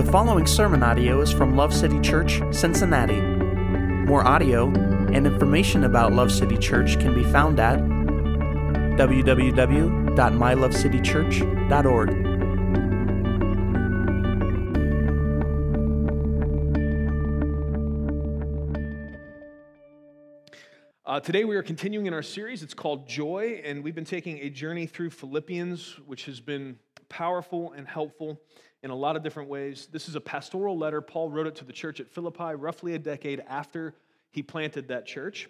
The following sermon audio is from Love City Church, Cincinnati. More audio and information about Love City Church can be found at www.mylovecitychurch.org. Uh, today, we are continuing in our series. It's called Joy, and we've been taking a journey through Philippians, which has been powerful and helpful in a lot of different ways. This is a pastoral letter. Paul wrote it to the church at Philippi roughly a decade after he planted that church.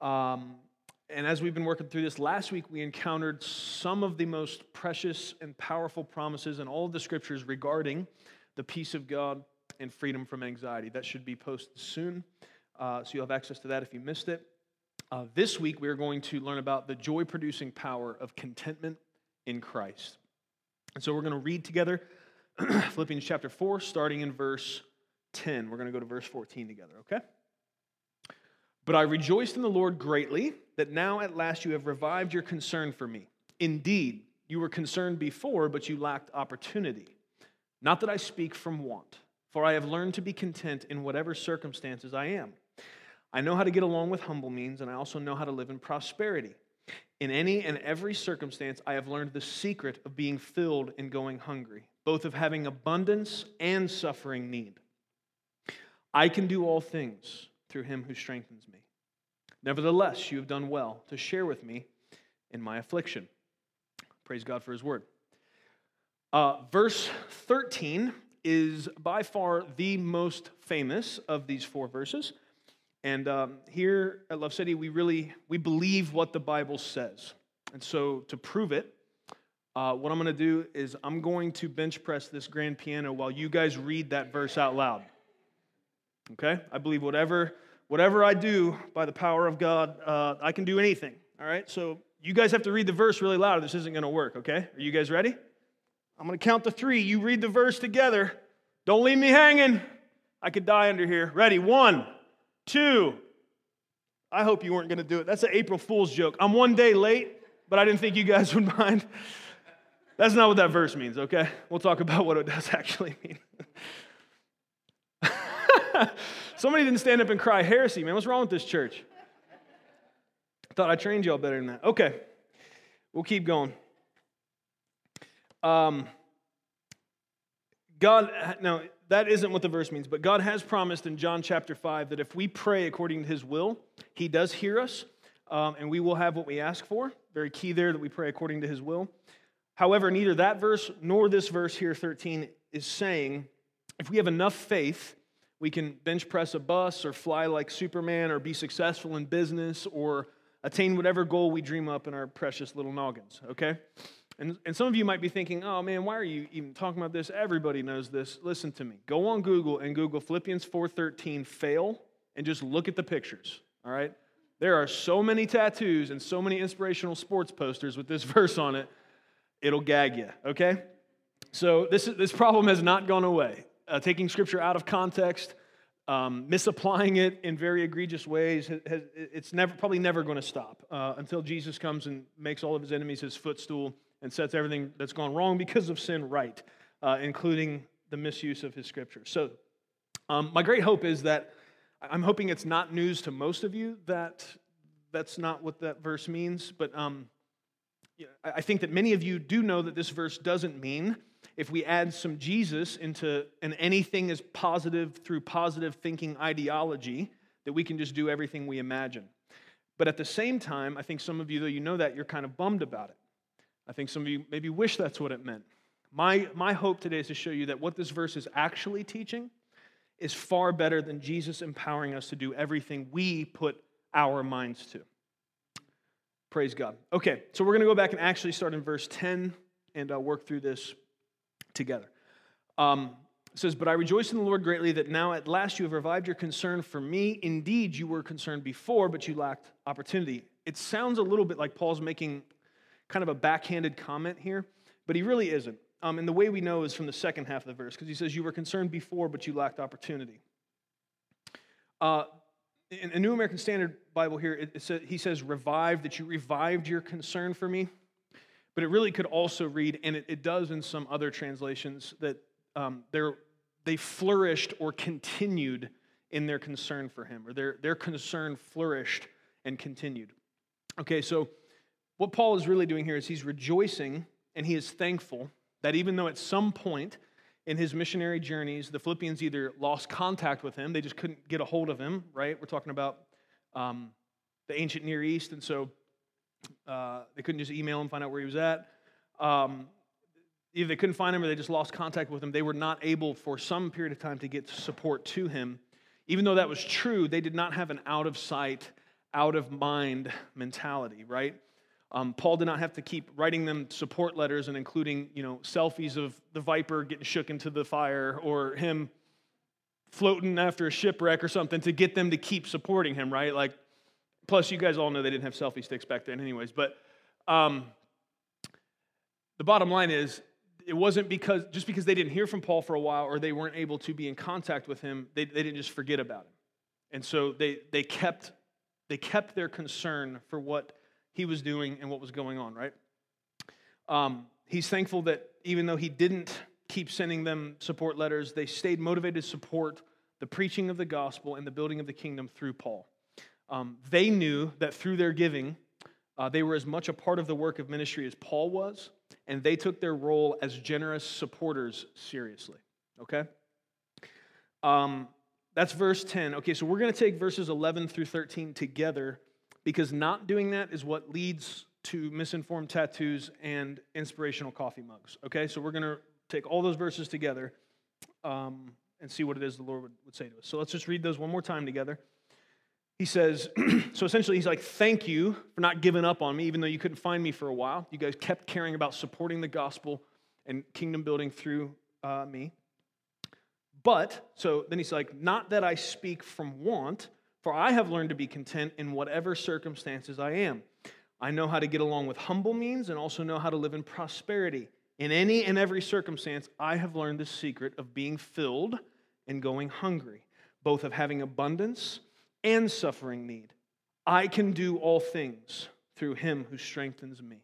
Um, and as we've been working through this, last week we encountered some of the most precious and powerful promises in all of the scriptures regarding the peace of God and freedom from anxiety. That should be posted soon. Uh, so you'll have access to that if you missed it. Uh, this week, we're going to learn about the joy producing power of contentment in Christ. And so we're going to read together Philippians chapter 4, starting in verse 10. We're going to go to verse 14 together, okay? But I rejoiced in the Lord greatly that now at last you have revived your concern for me. Indeed, you were concerned before, but you lacked opportunity. Not that I speak from want, for I have learned to be content in whatever circumstances I am. I know how to get along with humble means, and I also know how to live in prosperity. In any and every circumstance, I have learned the secret of being filled and going hungry, both of having abundance and suffering need. I can do all things through him who strengthens me. Nevertheless, you have done well to share with me in my affliction. Praise God for his word. Uh, verse 13 is by far the most famous of these four verses. And um, here at Love City, we really we believe what the Bible says. And so to prove it, uh, what I'm going to do is I'm going to bench press this grand piano while you guys read that verse out loud. Okay? I believe whatever whatever I do by the power of God, uh, I can do anything. All right? So you guys have to read the verse really loud. This isn't going to work. Okay? Are you guys ready? I'm going to count to three. You read the verse together. Don't leave me hanging. I could die under here. Ready? One. Two, I hope you weren't going to do it. That's an April Fool's joke. I'm one day late, but I didn't think you guys would mind. That's not what that verse means, okay? We'll talk about what it does actually mean. Somebody didn't stand up and cry heresy, man. What's wrong with this church? Thought I trained y'all better than that. Okay, we'll keep going. Um, God, now, that isn't what the verse means, but God has promised in John chapter 5 that if we pray according to his will, he does hear us, um, and we will have what we ask for. Very key there that we pray according to his will. However, neither that verse nor this verse here, 13, is saying if we have enough faith, we can bench press a bus or fly like Superman or be successful in business or attain whatever goal we dream up in our precious little noggins, okay? And, and some of you might be thinking, oh man, why are you even talking about this? Everybody knows this. Listen to me. Go on Google and Google Philippians 4.13 fail and just look at the pictures, all right? There are so many tattoos and so many inspirational sports posters with this verse on it, it'll gag you, okay? So this, this problem has not gone away. Uh, taking scripture out of context, um, misapplying it in very egregious ways, has, it's never, probably never going to stop uh, until Jesus comes and makes all of his enemies his footstool and sets everything that's gone wrong because of sin right, uh, including the misuse of his scripture. So, um, my great hope is that I'm hoping it's not news to most of you that that's not what that verse means, but um, I think that many of you do know that this verse doesn't mean if we add some Jesus into an anything is positive through positive thinking ideology, that we can just do everything we imagine. But at the same time, I think some of you, though you know that, you're kind of bummed about it. I think some of you maybe wish that's what it meant. My, my hope today is to show you that what this verse is actually teaching is far better than Jesus empowering us to do everything we put our minds to. Praise God. Okay, so we're going to go back and actually start in verse 10 and uh, work through this together. Um, says, But I rejoice in the Lord greatly that now at last you have revived your concern for me. Indeed, you were concerned before, but you lacked opportunity. It sounds a little bit like Paul's making kind of a backhanded comment here, but he really isn't. Um, and the way we know is from the second half of the verse, because he says, You were concerned before, but you lacked opportunity. Uh, in a New American Standard Bible here, it, it he says, revived, that you revived your concern for me. But it really could also read, and it, it does in some other translations, that um, they flourished or continued in their concern for him, or their, their concern flourished and continued. Okay, so what Paul is really doing here is he's rejoicing and he is thankful that even though at some point in his missionary journeys, the Philippians either lost contact with him, they just couldn't get a hold of him, right? We're talking about um, the ancient Near East, and so uh, they couldn't just email him, find out where he was at. Um, either they couldn't find him or they just lost contact with him. They were not able for some period of time to get support to him. Even though that was true, they did not have an out of sight, out of mind mentality, right? Um, Paul did not have to keep writing them support letters and including, you know, selfies of the viper getting shook into the fire or him floating after a shipwreck or something to get them to keep supporting him, right? Like, plus you guys all know they didn't have selfie sticks back then, anyways. But um, the bottom line is, it wasn't because just because they didn't hear from Paul for a while or they weren't able to be in contact with him, they, they didn't just forget about him. And so they, they kept they kept their concern for what he was doing and what was going on, right? Um, he's thankful that even though he didn't keep sending them support letters, they stayed motivated to support the preaching of the gospel and the building of the kingdom through Paul. Um, they knew that through their giving, uh, they were as much a part of the work of ministry as Paul was, and they took their role as generous supporters seriously. Okay? Um, that's verse 10. Okay, so we're going to take verses 11 through 13 together because not doing that is what leads to misinformed tattoos and inspirational coffee mugs. Okay, so we're going to take all those verses together um, and see what it is the Lord would, would say to us. So let's just read those one more time together. He says, so essentially, he's like, Thank you for not giving up on me, even though you couldn't find me for a while. You guys kept caring about supporting the gospel and kingdom building through uh, me. But, so then he's like, Not that I speak from want for I have learned to be content in whatever circumstances I am. I know how to get along with humble means and also know how to live in prosperity. In any and every circumstance, I have learned the secret of being filled and going hungry, both of having abundance and suffering need. I can do all things through him who strengthens me.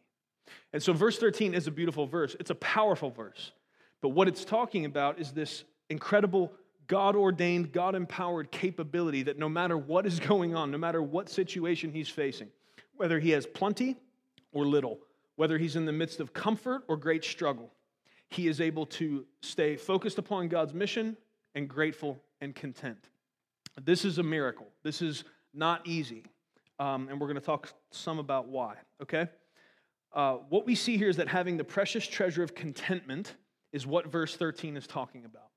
And so, verse 13 is a beautiful verse. It's a powerful verse. But what it's talking about is this incredible God ordained, God empowered capability that no matter what is going on, no matter what situation he's facing, whether he has plenty or little, whether he's in the midst of comfort or great struggle, he is able to stay focused upon God's mission and grateful and content. This is a miracle. This is not easy. Um, and we're going to talk some about why, okay? Uh, what we see here is that having the precious treasure of contentment is what verse 13 is talking about.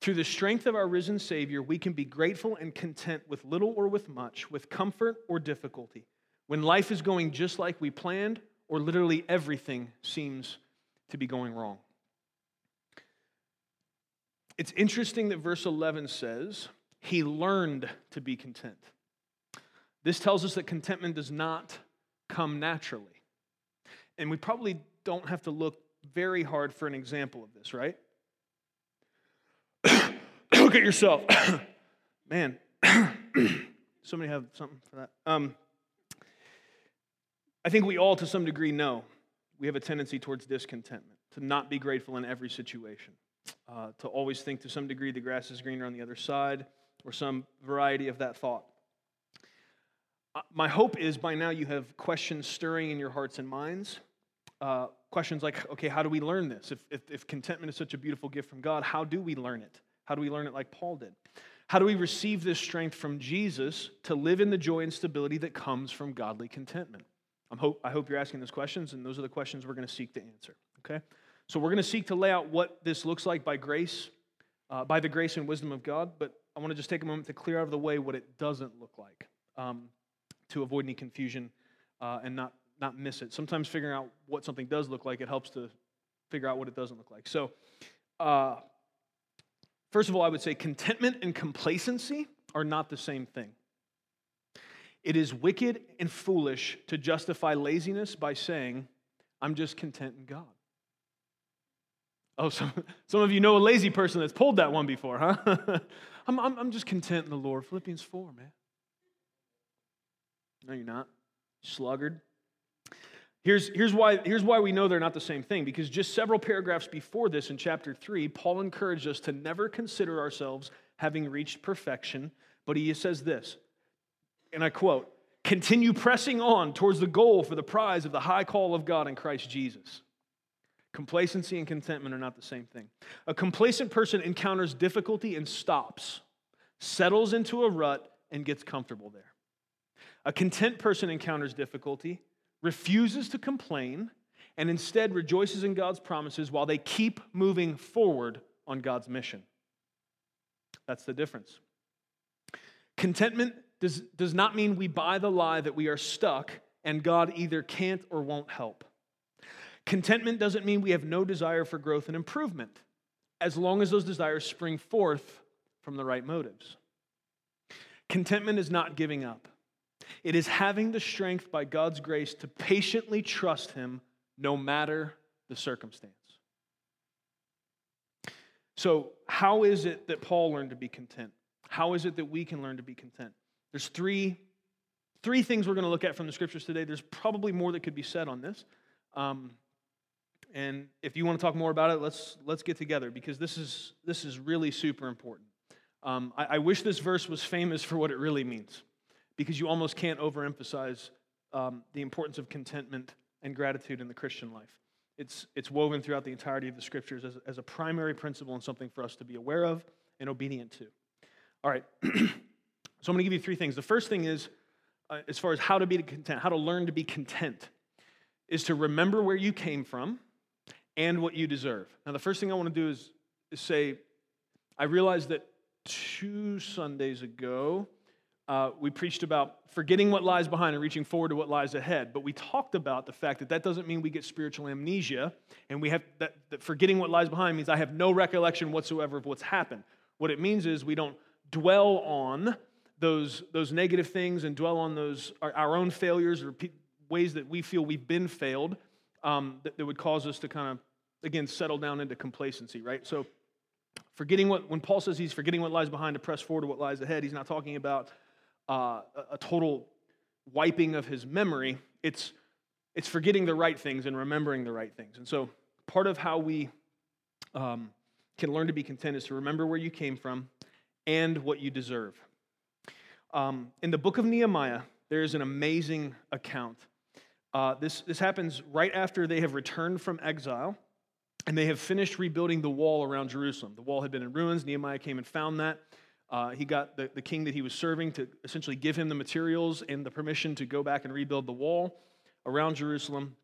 Through the strength of our risen Savior, we can be grateful and content with little or with much, with comfort or difficulty. When life is going just like we planned, or literally everything seems to be going wrong. It's interesting that verse 11 says, He learned to be content. This tells us that contentment does not come naturally. And we probably don't have to look very hard for an example of this, right? Look at yourself. Man, somebody have something for that. Um, I think we all, to some degree, know we have a tendency towards discontentment, to not be grateful in every situation, uh, to always think to some degree the grass is greener on the other side, or some variety of that thought. Uh, my hope is by now you have questions stirring in your hearts and minds. Uh, questions like, okay, how do we learn this? If, if, if contentment is such a beautiful gift from God, how do we learn it? How do we learn it like Paul did? How do we receive this strength from Jesus to live in the joy and stability that comes from godly contentment? I'm hope, I hope you're asking those questions, and those are the questions we're going to seek to answer. Okay? So we're going to seek to lay out what this looks like by grace, uh, by the grace and wisdom of God, but I want to just take a moment to clear out of the way what it doesn't look like um, to avoid any confusion uh, and not, not miss it. Sometimes figuring out what something does look like, it helps to figure out what it doesn't look like. So, uh, First of all, I would say contentment and complacency are not the same thing. It is wicked and foolish to justify laziness by saying, I'm just content in God. Oh, some, some of you know a lazy person that's pulled that one before, huh? I'm, I'm, I'm just content in the Lord. Philippians 4, man. No, you're not. Sluggard. Here's, here's, why, here's why we know they're not the same thing, because just several paragraphs before this in chapter 3, Paul encouraged us to never consider ourselves having reached perfection, but he says this, and I quote, continue pressing on towards the goal for the prize of the high call of God in Christ Jesus. Complacency and contentment are not the same thing. A complacent person encounters difficulty and stops, settles into a rut, and gets comfortable there. A content person encounters difficulty, refuses to complain, and instead rejoices in God's promises while they keep moving forward on God's mission. That's the difference. Contentment does, does not mean we buy the lie that we are stuck and God either can't or won't help. Contentment doesn't mean we have no desire for growth and improvement, as long as those desires spring forth from the right motives. Contentment is not giving up, it is having the strength by God's grace to patiently trust Him no matter the circumstance. So, how is it that Paul learned to be content? How is it that we can learn to be content? There's three, three things we're going to look at from the scriptures today. There's probably more that could be said on this. Um, and if you want to talk more about it, let's, let's get together because this is, this is really super important. Um, I, I, wish this verse was famous for what it really means because you almost can't overemphasize um, the importance of contentment and gratitude in the Christian life. It's, it's woven throughout the entirety of the scriptures as, as a primary principle and something for us to be aware of and obedient to. All right, so I'm going to give you three things. The first thing is, uh, as far as how to be content, how to learn to be content, is to remember where you came from and what you deserve. Now, the first thing I want to do is, is say, I realized that two Sundays ago, uh, we preached about forgetting what lies behind and reaching forward to what lies ahead. But we talked about the fact that that doesn't mean we get spiritual amnesia, and we have that, that forgetting what lies behind means I have no recollection whatsoever of what's happened. What it means is we don't dwell on those, those negative things and dwell on those our, our own failures or ways that we feel we've been failed um, that, that would cause us to kind of again settle down into complacency, right? So forgetting what when Paul says he's forgetting what lies behind to press forward to what lies ahead, he's not talking about uh, a total wiping of his memory. It's, it's forgetting the right things and remembering the right things. And so, part of how we um, can learn to be content is to remember where you came from and what you deserve. Um, in the book of Nehemiah, there is an amazing account. Uh, this, this happens right after they have returned from exile and they have finished rebuilding the wall around Jerusalem. The wall had been in ruins. Nehemiah came and found that. Uh, he got the, the king that he was serving to essentially give him the materials and the permission to go back and rebuild the wall around Jerusalem.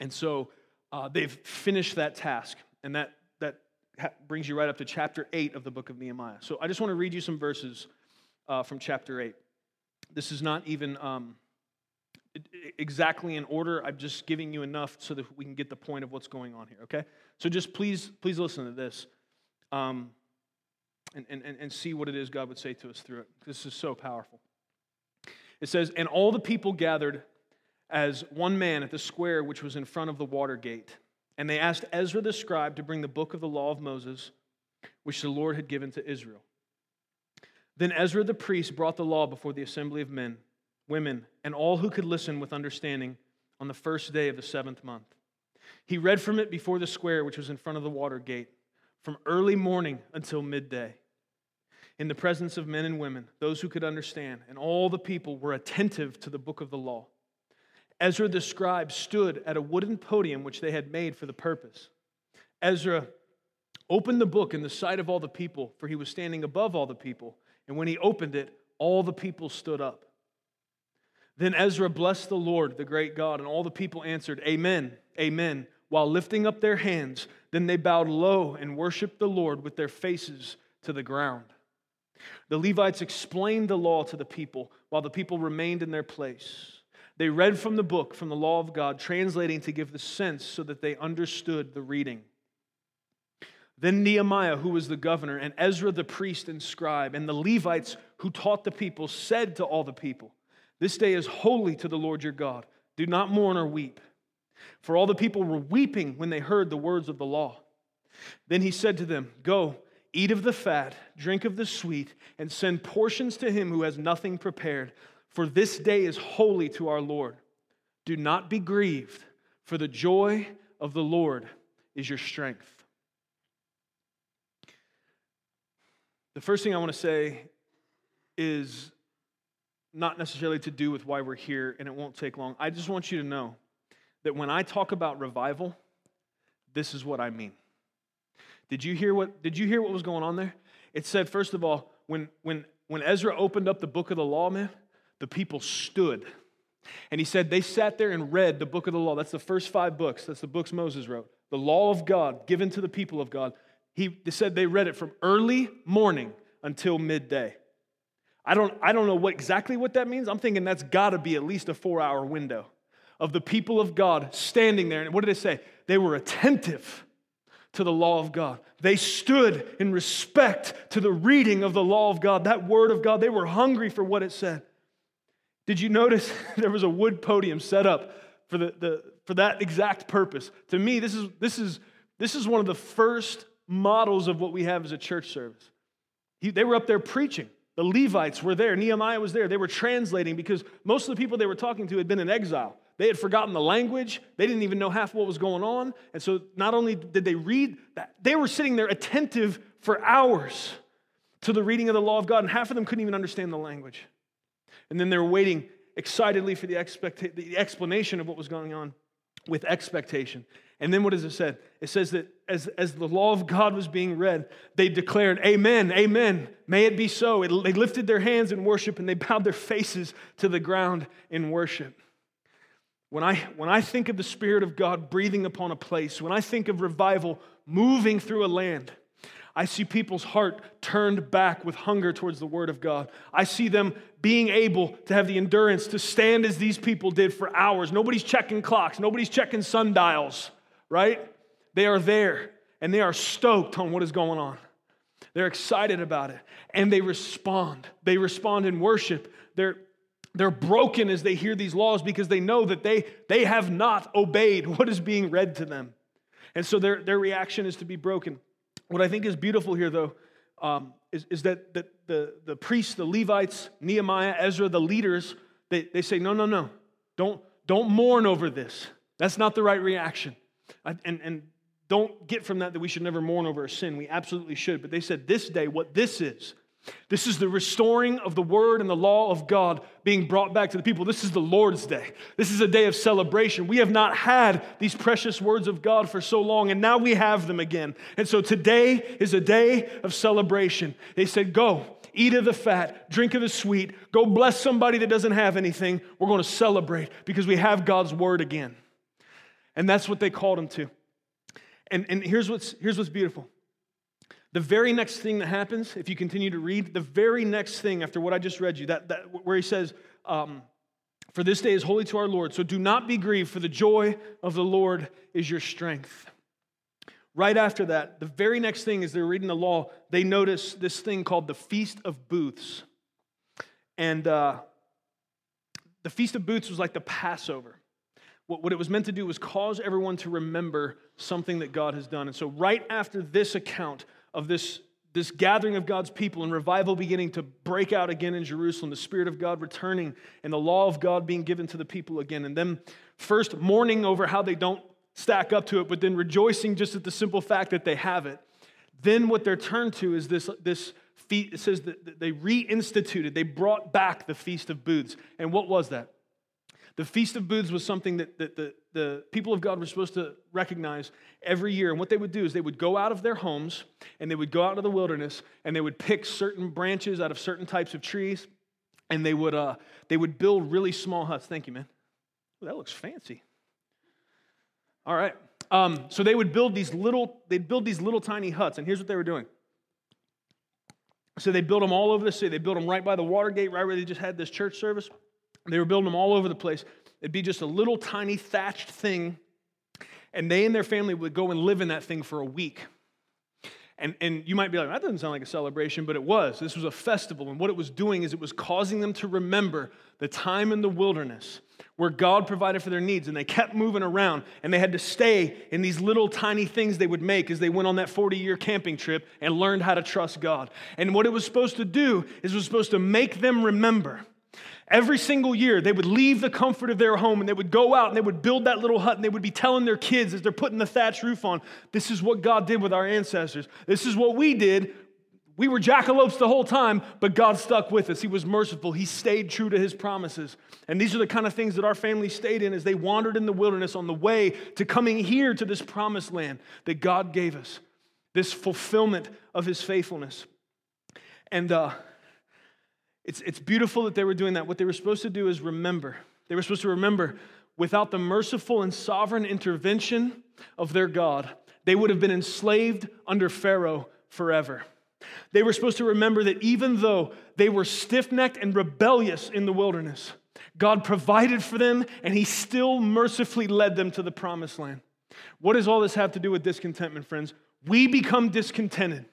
And so uh, they've finished that task. And that, that brings you right up to chapter 8 of the book of Nehemiah. So I just want to read you some verses uh, from chapter 8. This is not even um, exactly in order. I'm just giving you enough so that we can get the point of what's going on here, okay? So just please, please listen to this. Um, and, and, and see what it is God would say to us through it. This is so powerful. It says, And all the people gathered as one man at the square which was in front of the water gate. And they asked Ezra the scribe to bring the book of the law of Moses, which the Lord had given to Israel. Then Ezra the priest brought the law before the assembly of men, women, and all who could listen with understanding on the first day of the seventh month. He read from it before the square which was in front of the water gate, from early morning until midday in the presence of men and women, those who could understand, and all the people were attentive to the book of the law. Ezra the scribe stood at a wooden podium which they had made for the purpose. Ezra opened the book in the sight of all the people, for he was standing above all the people. And when he opened it, all the people stood up. Then Ezra blessed the Lord, the great God, and all the people answered, Amen, Amen, while lifting up their hands. Then they bowed low and worshiped the Lord with their faces to the ground. The Levites explained the law to the people while the people remained in their place. They read from the book, from the law of God, translating to give the sense so that they understood the reading. Then Nehemiah, who was the governor, and Ezra the priest and scribe, and the Levites who taught the people, said to all the people, This day is holy to the Lord your God. Do not mourn or weep. For all the people were weeping when they heard the words of the law. Then he said to them, Go Eat of the fat, drink of the sweet, and send portions to him who has nothing prepared. For this day is holy to our Lord. Do not be grieved, for the joy of the Lord is your strength. The first thing I want to say is not necessarily to do with why we're here, and it won't take long. I just want you to know that when I talk about revival, this is what I mean. Did you hear what, did you hear what was going on there? It said, first of all, when, when, when Ezra opened up the book of the law, man, the people stood. And he said they sat there and read the book of the law. That's the first five books. That's the books Moses wrote. The law of God given to the people of God. He said they read it from early morning until midday. I don't, I don't know what, exactly what that means. I'm thinking that's got to be at least a four hour window of the people of God standing there. And what did they say? They were attentive to the law of God. They stood in respect to the reading of the law of God, that word of God. They were hungry for what it said. Did you notice there was a wood podium set up for, the, the, for that exact purpose? To me, this is, this, is, this is one of the first models of what we have as a church service. He, they were up there preaching. The Levites were there. Nehemiah was there. They were translating because most of the people they were talking to had been in exile. They had forgotten the language. They didn't even know half what was going on. And so not only did they read that, they were sitting there attentive for hours to the reading of the law of God, and half of them couldn't even understand the language. And then they were waiting excitedly for the, the explanation of what was going on with expectation. And then what does it say? It says that as, as the law of God was being read, they declared, Amen, Amen, may it be so. It, they lifted their hands in worship and they bowed their faces to the ground in worship. When I, when I think of the Spirit of God breathing upon a place, when I think of revival moving through a land, I see people's heart turned back with hunger towards the Word of God. I see them being able to have the endurance to stand as these people did for hours. Nobody's checking clocks, nobody's checking sundials right? They are there and they are stoked on what is going on. They're excited about it and they respond. They respond in worship. They're, they're broken as they hear these laws because they know that they, they have not obeyed what is being read to them. And so their, their reaction is to be broken. What I think is beautiful here, though, um, is, is that, that the, the priests, the Levites, Nehemiah, Ezra, the leaders, they, they say, no, no, no, don't, don't mourn over this. That's not the right reaction. And, and don't get from that that we should never mourn over a sin. We absolutely should. But they said this day, what this is, this is the restoring of the word and the law of God being brought back to the people. This is the Lord's day. This is a day of celebration. We have not had these precious words of God for so long, and now we have them again. And so today is a day of celebration. They said, Go, eat of the fat, drink of the sweet, go bless somebody that doesn't have anything. We're going to celebrate because we have God's word again. And that's what they called him to. And, and here's, what's, here's what's beautiful. The very next thing that happens, if you continue to read, the very next thing after what I just read you, that, that where he says, um, For this day is holy to our Lord, so do not be grieved, for the joy of the Lord is your strength. Right after that, the very next thing is they're reading the law, they notice this thing called the Feast of Booths. And uh, the Feast of Booths was like the Passover what, what it was meant to do was cause everyone to remember something that God has done. And so, right after this account of this, this gathering of God's people and revival beginning to break out again in Jerusalem, the Spirit of God returning and the law of God being given to the people again, and them first mourning over how they don't stack up to it, but then rejoicing just at the simple fact that they have it. Then what they're turned to is this, this feast, it says that they reinstituted, they brought back the Feast of Booths. And what was that? The Feast of Booths was something that, that the, the people of God were supposed to recognize every year. And what they would do is they would go out of their homes and they would go out into the wilderness and they would pick certain branches out of certain types of trees and they would, uh, they would build really small huts. Thank you, man. that looks fancy. All right. Um, so they would build these little, they'd build these little tiny huts. And here's what they were doing. So they built them all over the city. They built them right by the Watergate, right where they just had this church service. They were building them all over the place. It'd be just a little tiny thatched thing, and they and their family would go and live in that thing for a week. And, and you might be like, that doesn't sound like a celebration, but it was. This was a festival. And what it was doing is it was causing them to remember the time in the wilderness where God provided for their needs. And they kept moving around and they had to stay in these little tiny things they would make as they went on that 40 year camping trip and learned how to trust God. And what it was supposed to do is it was supposed to make them remember Every single year, they would leave the comfort of their home and they would go out and they would build that little hut and they would be telling their kids as they're putting the thatch roof on, This is what God did with our ancestors. This is what we did. We were jackalopes the whole time, but God stuck with us. He was merciful. He stayed true to his promises. And these are the kind of things that our family stayed in as they wandered in the wilderness on the way to coming here to this promised land that God gave us, this fulfillment of his faithfulness. And uh, it's, it's beautiful that they were doing that. What they were supposed to do is remember. They were supposed to remember without the merciful and sovereign intervention of their God, they would have been enslaved under Pharaoh forever. They were supposed to remember that even though they were stiff necked and rebellious in the wilderness, God provided for them and He still mercifully led them to the promised land. What does all this have to do with discontentment, friends? We become discontented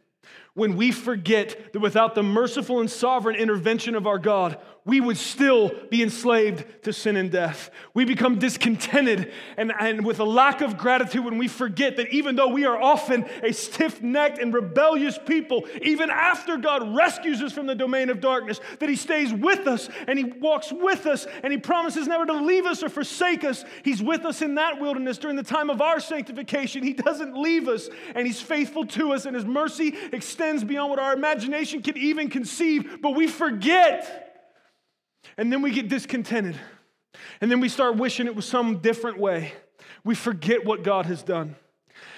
when we forget that without the merciful and sovereign intervention of our God, we would still be enslaved to sin and death. We become discontented and, and with a lack of gratitude when we forget that even though we are often a stiff necked and rebellious people, even after God rescues us from the domain of darkness, that He stays with us and He walks with us and He promises never to leave us or forsake us. He's with us in that wilderness during the time of our sanctification. He doesn't leave us and He's faithful to us and His mercy extends beyond what our imagination can even conceive, but we forget. And then we get discontented. And then we start wishing it was some different way. We forget what God has done.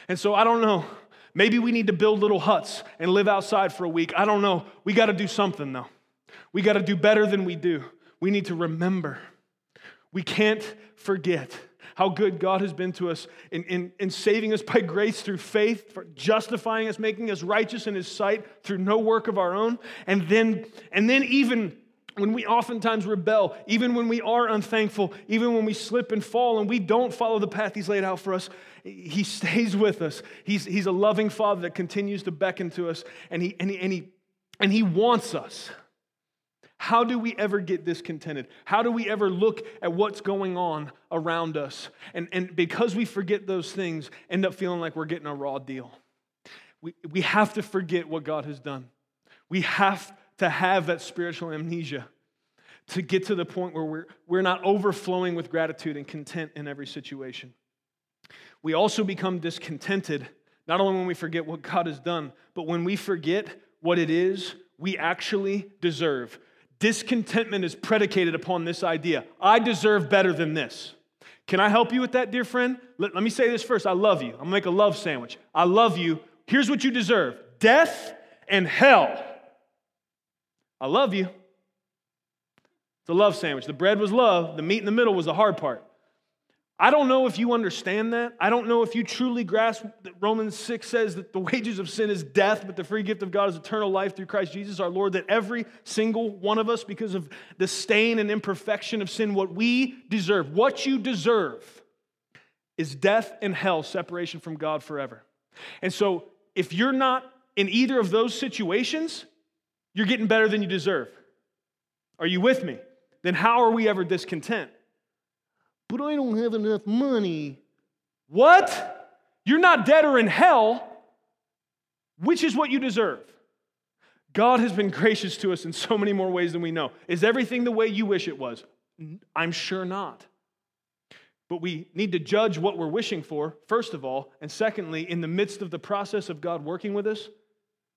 And so I don't know. Maybe we need to build little huts and live outside for a week. I don't know. We got to do something though. We got to do better than we do. We need to remember. We can't forget how good God has been to us in, in, in saving us by grace through faith, for justifying us, making us righteous in His sight through no work of our own. And then, and then even when we oftentimes rebel, even when we are unthankful, even when we slip and fall and we don't follow the path He's laid out for us, He stays with us. He's, he's a loving Father that continues to beckon to us, and he, and, he, and, he, and he wants us. How do we ever get discontented? How do we ever look at what's going on around us? And, and because we forget those things, end up feeling like we're getting a raw deal. We, we have to forget what God has done. We have to have that spiritual amnesia to get to the point where we're, we're not overflowing with gratitude and content in every situation. We also become discontented, not only when we forget what God has done, but when we forget what it is we actually deserve. Discontentment is predicated upon this idea I deserve better than this. Can I help you with that, dear friend? Let, let me say this first I love you. I'm gonna make a love sandwich. I love you. Here's what you deserve death and hell. I love you. It's a love sandwich. The bread was love, the meat in the middle was the hard part. I don't know if you understand that. I don't know if you truly grasp that Romans 6 says that the wages of sin is death, but the free gift of God is eternal life through Christ Jesus our Lord. That every single one of us, because of the stain and imperfection of sin, what we deserve, what you deserve, is death and hell, separation from God forever. And so, if you're not in either of those situations, you're getting better than you deserve. Are you with me? Then how are we ever discontent? But I don't have enough money. What? You're not dead or in hell, which is what you deserve. God has been gracious to us in so many more ways than we know. Is everything the way you wish it was? I'm sure not. But we need to judge what we're wishing for, first of all. And secondly, in the midst of the process of God working with us,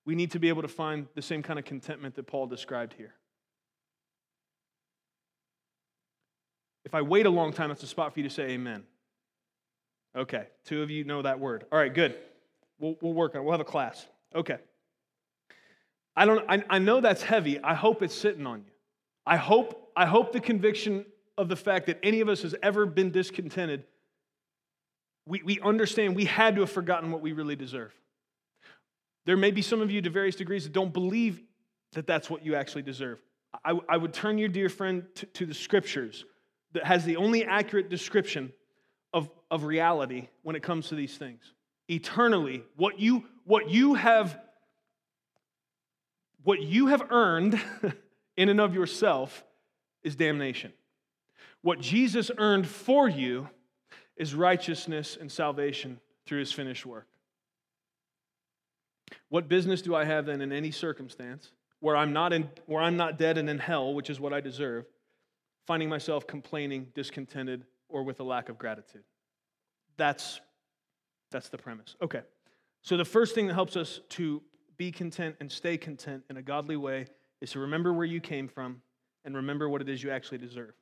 we need to be able to find the same kind of contentment that Paul described here. If I wait a long time, that's a spot for you to say amen. Okay, two of you know that word. All right, good. We'll, we'll work on it. We'll have a class. Okay. I don't I, I know that's heavy. I hope it's sitting on you. I hope, I hope the conviction of the fact that any of us has ever been discontented, we, we understand we had to have forgotten what we really deserve. There may be some of you to various degrees that don't believe that that's what you actually deserve. I, I would turn your dear friend to, to the scriptures that has the only accurate description of, of reality when it comes to these things. Eternally, what you, what you have what you have earned in and of yourself is damnation. What Jesus earned for you is righteousness and salvation through his finished work. What business do I have then in any circumstance where I'm not, in, where I'm not dead and in hell, which is what I deserve, finding myself complaining, discontented, or with a lack of gratitude. That's, that's the premise. Okay. So, the first thing that helps us to be content and stay content in a godly way is to remember where you came from and remember what it is you actually deserve.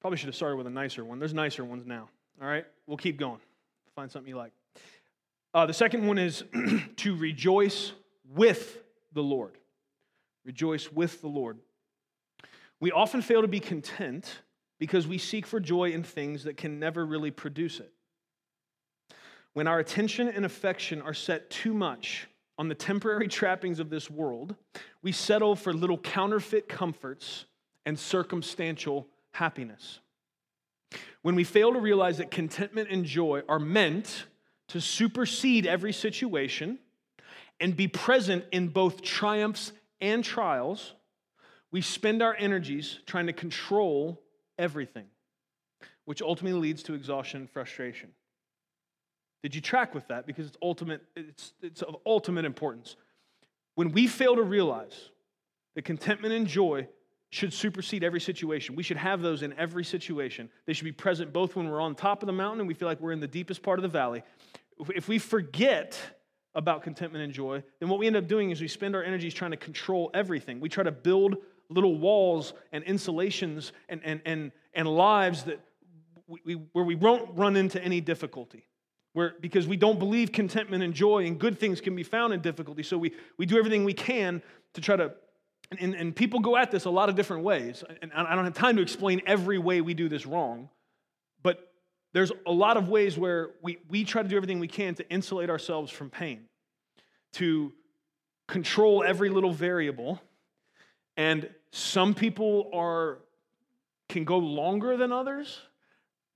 Probably should have started with a nicer one. There's nicer ones now. All right, we'll keep going. Find something you like. Uh, the second one is to rejoice with the Lord. Rejoice with the Lord. We often fail to be content because we seek for joy in things that can never really produce it. When our attention and affection are set too much on the temporary trappings of this world, we settle for little counterfeit comforts and circumstantial happiness. When we fail to realize that contentment and joy are meant to supersede every situation and be present in both triumphs and trials, we spend our energies trying to control everything, which ultimately leads to exhaustion and frustration. Did you track with that? Because it's ultimate, it's, it's of ultimate importance. When we fail to realize that contentment and joy should supersede every situation, we should have those in every situation. They should be present both when we're on top of the mountain and we feel like we're in the deepest part of the valley. If we forget about contentment and joy, then what we end up doing is we spend our energies trying to control everything. We try to build little walls and insulations and, and, and, and lives that we, where we won't run into any difficulty. Where because we don't believe contentment and joy and good things can be found in difficulty. So we, we do everything we can to try to and, and people go at this a lot of different ways. And i don't have time to explain every way we do this wrong but there's a lot of ways where we, we try to do everything we can to insulate ourselves from pain to control every little variable and some people are can go longer than others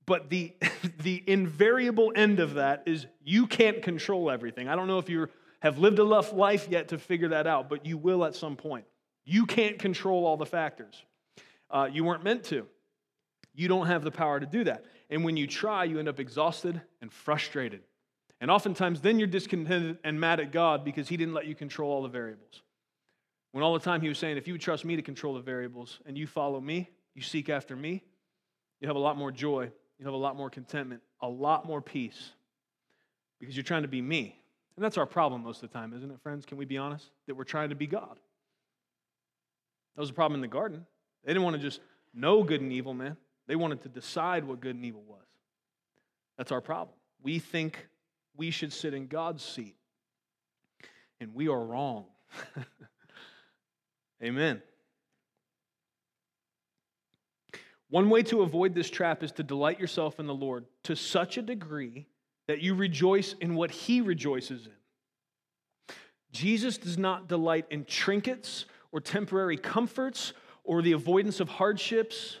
but the, the invariable end of that is you can't control everything. I don't know if you have lived enough life yet to figure that out, but you will at some point. You can't control all the factors. Uh, you weren't meant to. You don't have the power to do that. And when you try, you end up exhausted and frustrated. And oftentimes, then you're discontented and mad at God because He didn't let you control all the variables. When all the time He was saying, if you would trust me to control the variables and you follow me, you seek after me, you have a lot more joy you have a lot more contentment, a lot more peace, because you're trying to be me. And that's our problem most of the time, isn't it, friends? Can we be honest? That we're trying to be God. That was a problem in the garden. They didn't want to just know good and evil, man. They wanted to decide what good and evil was. That's our problem. We think we should sit in God's seat, and we are wrong. Amen. One way to avoid this trap is to delight yourself in the Lord to such a degree that you rejoice in what he rejoices in. Jesus does not delight in trinkets or temporary comforts or the avoidance of hardships.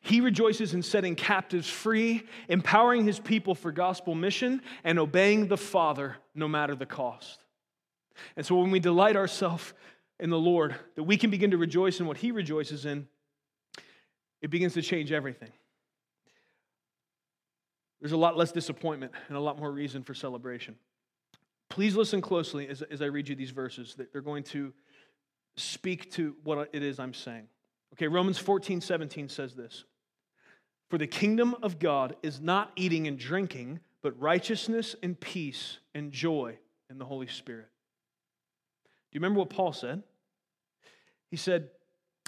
He rejoices in setting captives free, empowering his people for gospel mission, and obeying the Father no matter the cost. And so when we delight ourselves in the Lord, that we can begin to rejoice in what he rejoices in, it begins to change everything. There's a lot less disappointment and a lot more reason for celebration. Please listen closely as, as I read you these verses. They're going to speak to what it is I'm saying. Okay, Romans 14, 17 says this For the kingdom of God is not eating and drinking, but righteousness and peace and joy in the Holy Spirit. You remember what Paul said? He said,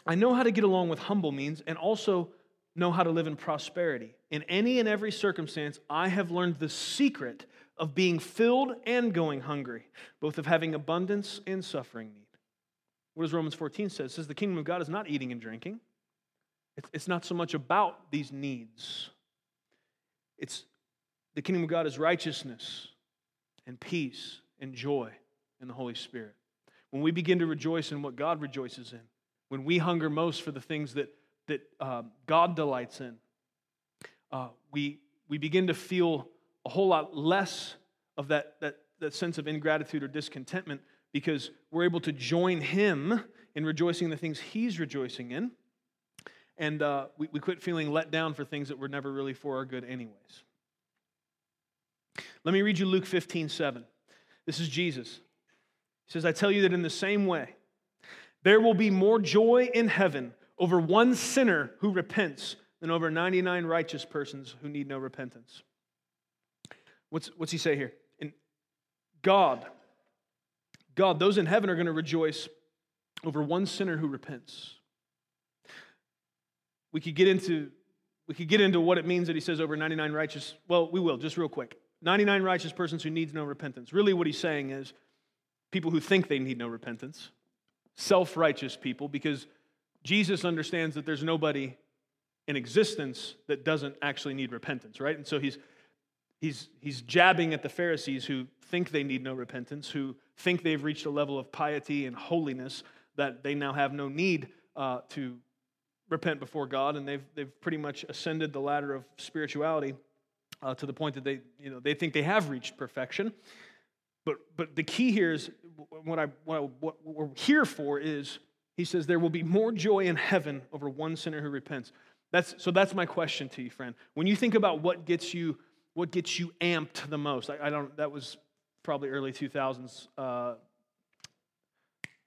I know how to get along with humble means and also know how to live in prosperity. In any and every circumstance, I have learned the secret of being filled and going hungry, both of having abundance and suffering need. What does Romans 14 say? It says the kingdom of God is not eating and drinking. It's not so much about these needs. It's the kingdom of God is righteousness and peace and joy in the Holy Spirit. When we begin to rejoice in what God rejoices in, when we hunger most for the things that, that uh, God delights in, uh, we, we begin to feel a whole lot less of that, that, that sense of ingratitude or discontentment because we're able to join Him in rejoicing in the things He's rejoicing in. And uh, we, we quit feeling let down for things that were never really for our good, anyways. Let me read you Luke 15 7. This is Jesus. He says, I tell you that in the same way, there will be more joy in heaven over one sinner who repents than over 99 righteous persons who need no repentance. What's, what's he say here? In God, God, those in heaven are going to rejoice over one sinner who repents. We could get into we could get into what it means that he says over 99 righteous. Well, we will, just real quick. 99 righteous persons who needs no repentance. Really what he's saying is people who think they need no repentance, self-righteous people because Jesus understands that there's nobody in existence that doesn't actually need repentance, right? And so he's he's he's jabbing at the Pharisees who think they need no repentance, who think they've reached a level of piety and holiness that they now have no need uh, to repent before God, and they've, they've pretty much ascended the ladder of spirituality uh, to the point that they, you know, they think they have reached perfection. But, but the key here is what, I, what, I, what we're here for is he says there will be more joy in heaven over one sinner who repents. That's, so that's my question to you, friend. When you think about what gets you, what gets you amped the most, I, I don't. That was probably early 2000s. Uh,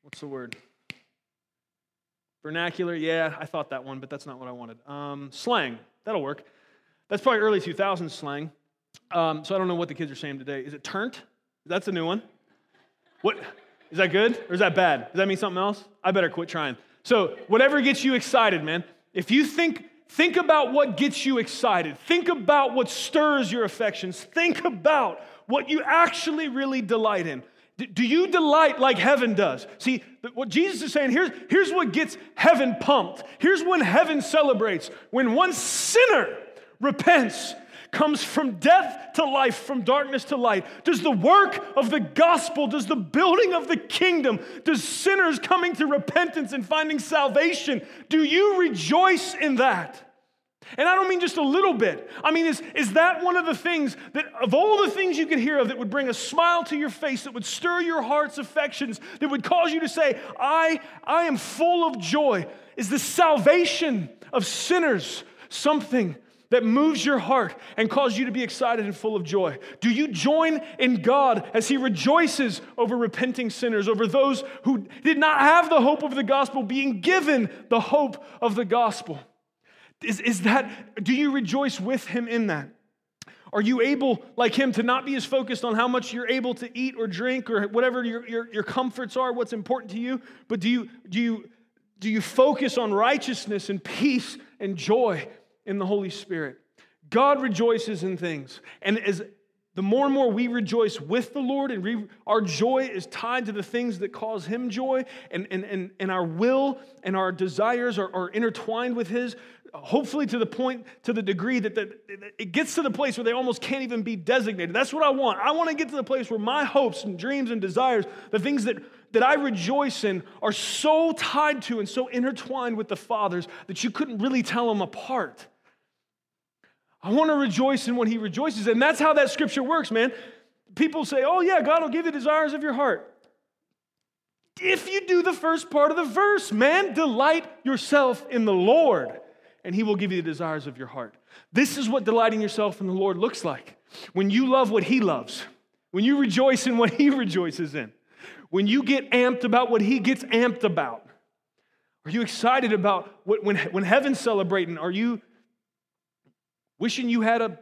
what's the word? Vernacular, yeah, I thought that one, but that's not what I wanted. Um, slang, that'll work. That's probably early 2000s slang. Um, so I don't know what the kids are saying today. Is it turnt? That's a new one. What is that good or is that bad? Does that mean something else? I better quit trying. So whatever gets you excited, man. If you think think about what gets you excited. Think about what stirs your affections. Think about what you actually really delight in. Do you delight like heaven does? See, what Jesus is saying here's, here's what gets heaven pumped. Here's when heaven celebrates. When one sinner repents, comes from death to life, from darkness to light. Does the work of the gospel, does the building of the kingdom, does sinners coming to repentance and finding salvation, do you rejoice in that? And I don't mean just a little bit. I mean, is, is that one of the things that, of all the things you could hear of, that would bring a smile to your face, that would stir your heart's affections, that would cause you to say, I, I am full of joy? Is the salvation of sinners something that moves your heart and causes you to be excited and full of joy? Do you join in God as He rejoices over repenting sinners, over those who did not have the hope of the gospel being given the hope of the gospel? Is, is that, do you rejoice with him in that? Are you able, like him, to not be as focused on how much you're able to eat or drink or whatever your, your, your comforts are, what's important to you? But do you, do, you, do you focus on righteousness and peace and joy in the Holy Spirit? God rejoices in things. And as the more and more we rejoice with the Lord and re, our joy is tied to the things that cause Him joy, and, and, and, and our will and our desires are, are intertwined with His, hopefully to the point, to the degree that, the, it gets to the place where they almost can't even be designated. That's what I want. I want to get to the place where my hopes and dreams and desires, the things that, that I rejoice in, are so tied to and so intertwined with the Father's that you couldn't really tell them apart. I want to rejoice in what He rejoices. And that's how that scripture works, man. People say, oh, yeah, God will give you the desires of your heart. If you do the first part of the verse, man, delight yourself in the Lord and He will give you the desires of your heart. This is what delighting yourself in the Lord looks like. When you love what He loves, when you rejoice in what He rejoices in, when you get amped about what He gets amped about. Are you excited about what, when, when heaven's celebrating? Are you wishing you had a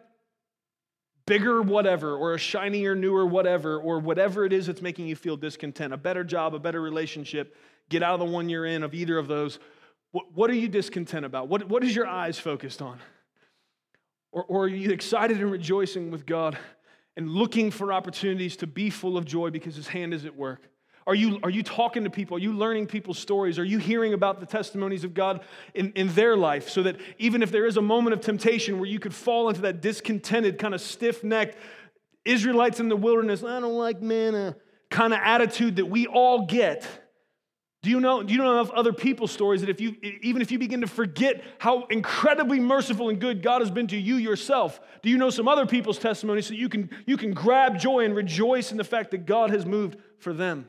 bigger whatever or a shinier, newer whatever or whatever it is that's making you feel discontent? A better job, a better relationship, get out of the one you're in of either of those. What, what are you discontent about? What, what is your eyes focused on? Or, or are you excited and rejoicing with God and looking for opportunities to be full of joy because His hand is at work? Are you, are you talking to people? Are you learning people's stories? Are you hearing about the testimonies of God in, in their life so that even if there is a moment of temptation where you could fall into that discontented, kind of stiff necked Israelites in the wilderness, I don't like manna kind of attitude that we all get, do you know, do you know enough other people's stories that if you, even if you begin to forget how incredibly merciful and good God has been to you yourself, do you know some other people's testimonies so you can, you can grab joy and rejoice in the fact that God has moved for them?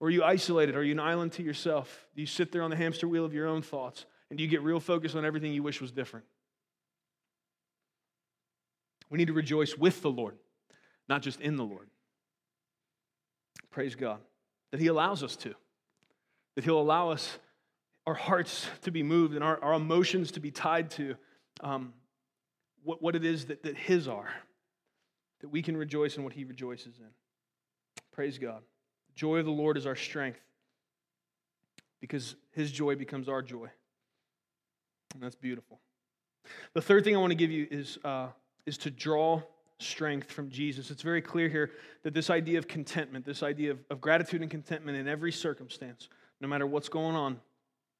Or are you isolated? Are you an island to yourself? Do you sit there on the hamster wheel of your own thoughts? And do you get real focused on everything you wish was different? We need to rejoice with the Lord, not just in the Lord. Praise God that He allows us to. That He'll allow us our hearts to be moved and our, our emotions to be tied to um, what, what it is that, that His are, that we can rejoice in what He rejoices in. Praise God. Joy of the Lord is our strength because His joy becomes our joy. And that's beautiful. The third thing I want to give you is, uh, is to draw strength from Jesus. It's very clear here that this idea of contentment, this idea of, of gratitude and contentment in every circumstance, no matter what's going on,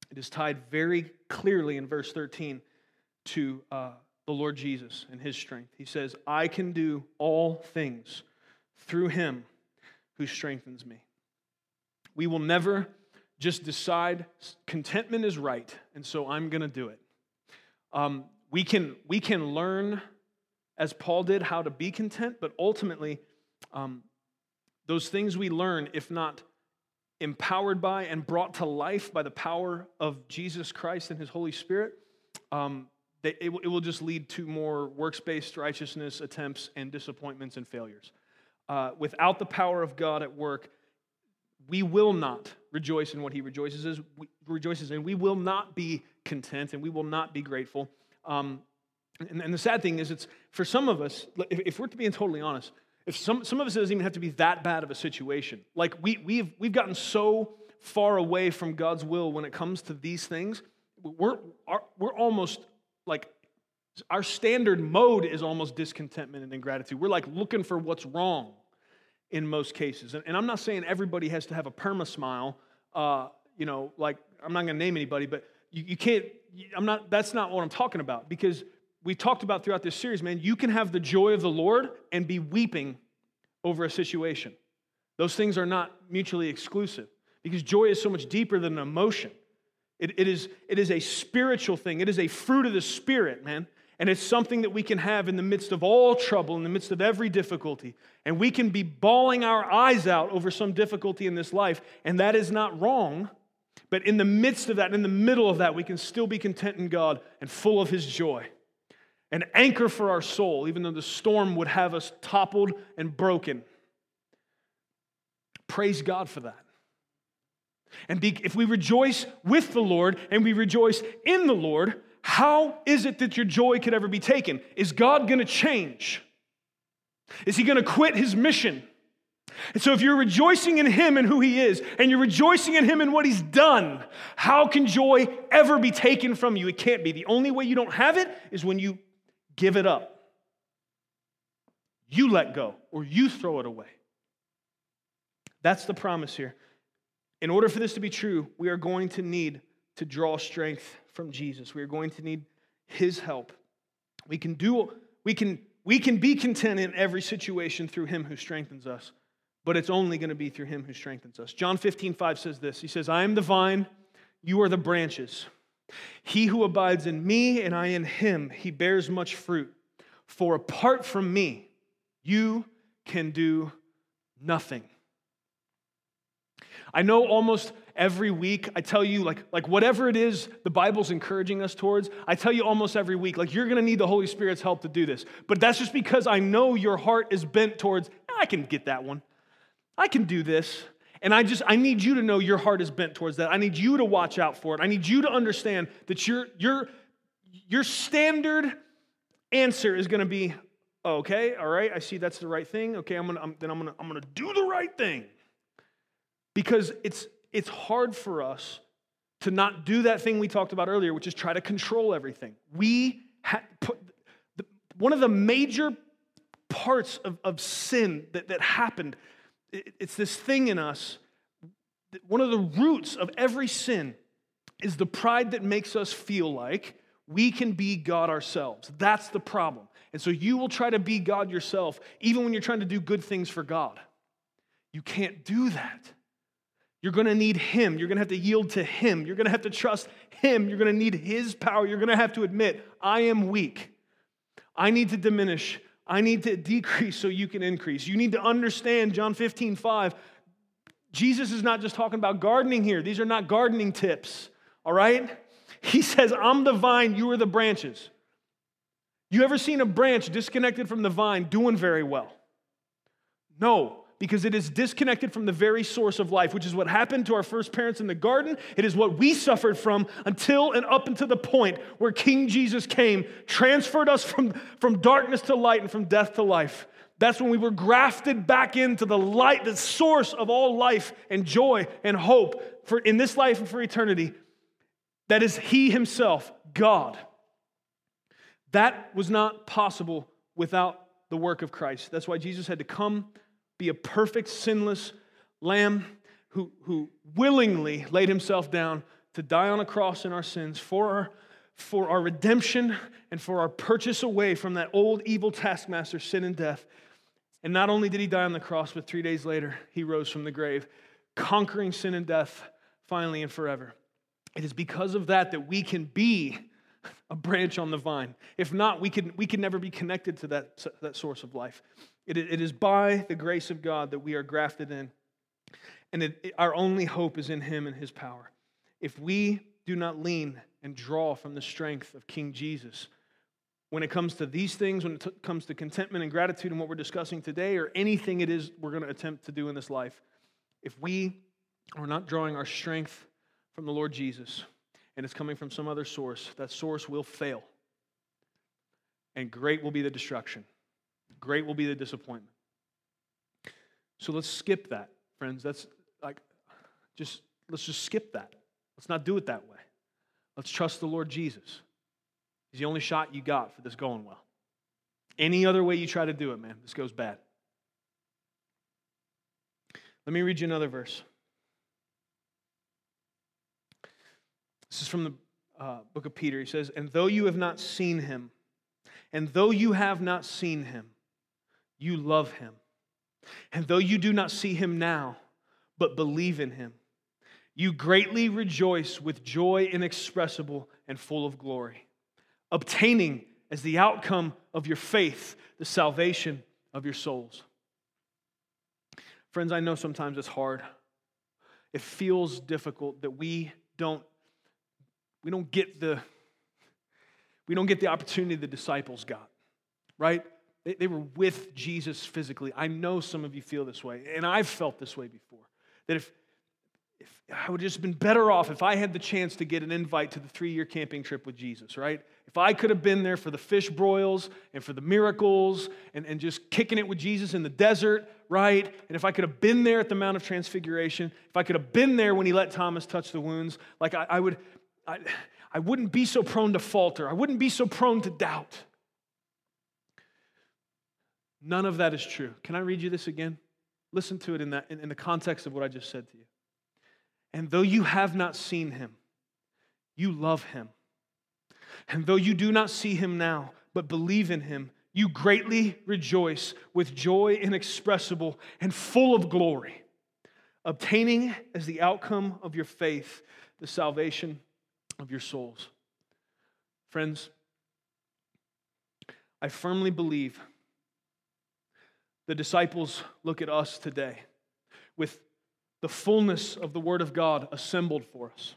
it is tied very clearly in verse 13 to uh, the Lord Jesus and his strength. He says, I can do all things through him who strengthens me. We will never just decide contentment is right, and so I'm going to do it. Um, we, can, we can learn, as Paul did, how to be content, but ultimately, um, those things we learn, if not empowered by and brought to life by the power of Jesus Christ and his Holy Spirit, um, they, it, it, will just lead to more works based righteousness attempts and disappointments and failures. Uh, without the power of God at work, we will not rejoice in what he rejoices, we, rejoices in. We will not be content and we will not be grateful. Um, and, and, the sad thing is, it's for some of us, if, if we're being totally honest, if some, some of us, doesn't even have to be that bad of a situation. Like we, we've, we've gotten so far away from God's will when it comes to these things. We're, we're almost like, our standard mode is almost discontentment and ingratitude. We're like looking for what's wrong in most cases. And, and I'm not saying everybody has to have a perma smile. Uh, you know, like, I'm not going to name anybody, but you, you can't, I'm not, that's not what I'm talking about because we talked about throughout this series, man, you can have the joy of the Lord and be weeping over a situation. Those things are not mutually exclusive because joy is so much deeper than an emotion. It, it, is, it is a spiritual thing, it is a fruit of the Spirit, man. And it's something that we can have in the midst of all trouble, in the midst of every difficulty. And we can be bawling our eyes out over some difficulty in this life, and that is not wrong. But in the midst of that, in the middle of that, we can still be content in God and full of His joy an anchor for our soul, even though the storm would have us toppled and broken. Praise God for that. And be, if we rejoice with the Lord and we rejoice in the Lord, how is it that your joy could ever be taken? Is God going to change? Is he going to quit his mission? And so, if you're rejoicing in Him and who He is, and you're rejoicing in Him and what He's done, how can joy ever be taken from you? It can't be. The only way you don't have it is when you give it up. You let go or you throw it away. That's the promise here. In order for this to be true, we are going to need to draw strength from Jesus. We are going to need his help. We can do we can we can be content in every situation through him who strengthens us, but it's only going to be through him who strengthens us. John 15, 5 says this. He says, I am the vine, you are the branches. He who abides in me and I in him, he bears much fruit. For apart from me, you can do nothing. I know almost every week I tell you, like, like whatever it is the Bible's encouraging us towards, I tell you almost every week, like, you're gonna need the Holy Spirit's help to do this. But that's just because I know your heart is bent towards, I can get that one. I can do this. And I just, I need you to know your heart is bent towards that. I need you to watch out for it. I need you to understand that your, your, your standard answer is going to be, okay, all right, I see that's the right thing. Okay, I'm gonna, I'm, then I'm gonna, I'm gonna do the right thing. Because it's, it's hard for us to not do that thing we talked about earlier, which is try to control everything. We ha- put, the, one of the major parts of, of sin that, that happened it's this thing in us. One of the roots of every sin is the pride that makes us feel like we can be God ourselves. That's the problem. And so you will try to be God yourself, even when you're trying to do good things for God. You can't do that. You're going to need Him. You're going to have to yield to Him. You're going to have to trust Him. You're going to need His power. You're going to have to admit, I am weak. I need to diminish. I need to decrease so you can increase. You need to understand John 15, 5. Jesus is not just talking about gardening here. These are not gardening tips, all right? He says, I'm the vine, you are the branches. You ever seen a branch disconnected from the vine doing very well? No, because it is disconnected from the very source of life, which is what happened to our first parents in the garden. It is what we suffered from until and up until the point where King Jesus came, transferred us from, from darkness to light and from death to life. That's when we were grafted back into the light, the source of all life and joy and hope for in this life and for eternity. That is He Himself, God. That was not possible without the work of Christ. That's why Jesus had to come, be a perfect, sinless lamb who, who willingly laid himself down to die on a cross in our sins for our, for our redemption and for our purchase away from that old evil taskmaster, sin and death. And not only did he die on the cross, but three days later, he rose from the grave, conquering sin and death finally and forever. It is because of that that we can be a branch on the vine. If not, we could, we can never be connected to that, that source of life. It, it is by the grace of God that we are grafted in. And it, it, our only hope is in Him and His power. If we do not lean and draw from the strength of King Jesus, when it comes to these things, when it t- comes to contentment and gratitude and what we're discussing today, or anything it is we're going to attempt to do in this life, if we are not drawing our strength from the Lord Jesus, and it's coming from some other source, that source will fail. And great will be the destruction. Great will be the disappointment. So let's skip that, friends. That's like, just, let's just skip that. Let's not do it that way. Let's trust the Lord Jesus. He's the only shot you got for this going well. Any other way you try to do it, man, this goes bad. Let me read you another verse. This is from the uh, book of Peter. He says, And though you have not seen him, and though you have not seen him, you love him. And though you do not see him now, but believe in him, you greatly rejoice with joy inexpressible and full of glory, obtaining as the outcome of your faith the salvation of your souls. Friends, I know sometimes it's hard. It feels difficult that we don't we don't get the we don't get the opportunity the disciples got, right? They, they were with Jesus physically. I know some of you feel this way, and I've felt this way before. That if if I would have just been better off if I had the chance to get an invite to the three year camping trip with Jesus, right? If I could have been there for the fish broils and for the miracles and, and just kicking it with Jesus in the desert, right? And if I could have been there at the Mount of Transfiguration, if I could have been there when he let Thomas touch the wounds, like I, I would, I, I wouldn't be so prone to falter. I wouldn't be so prone to doubt. None of that is true. Can I read you this again? Listen to it in, that, in, in the context of what I just said to you. And though you have not seen him, you love him. And though you do not see him now, but believe in him, you greatly rejoice with joy inexpressible and full of glory, obtaining as the outcome of your faith the salvation of your souls. Friends, I firmly believe the disciples look at us today with the fullness of the Word of God assembled for us,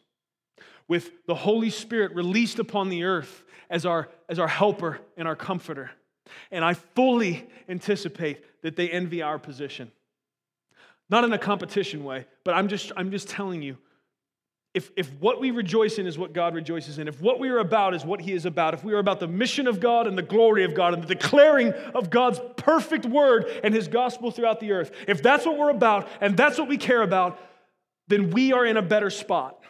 with the Holy Spirit released upon the earth as our, as our helper and our comforter. And I fully anticipate that they envy our position. Not in a competition way, but I'm just, I'm just telling you if, if what we rejoice in is what God rejoices in, if what we are about is what He is about, if we are about the mission of God and the glory of God and the declaring of God's perfect word and His gospel throughout the earth, if that's what we're about and that's what we care about, then we are in a better spot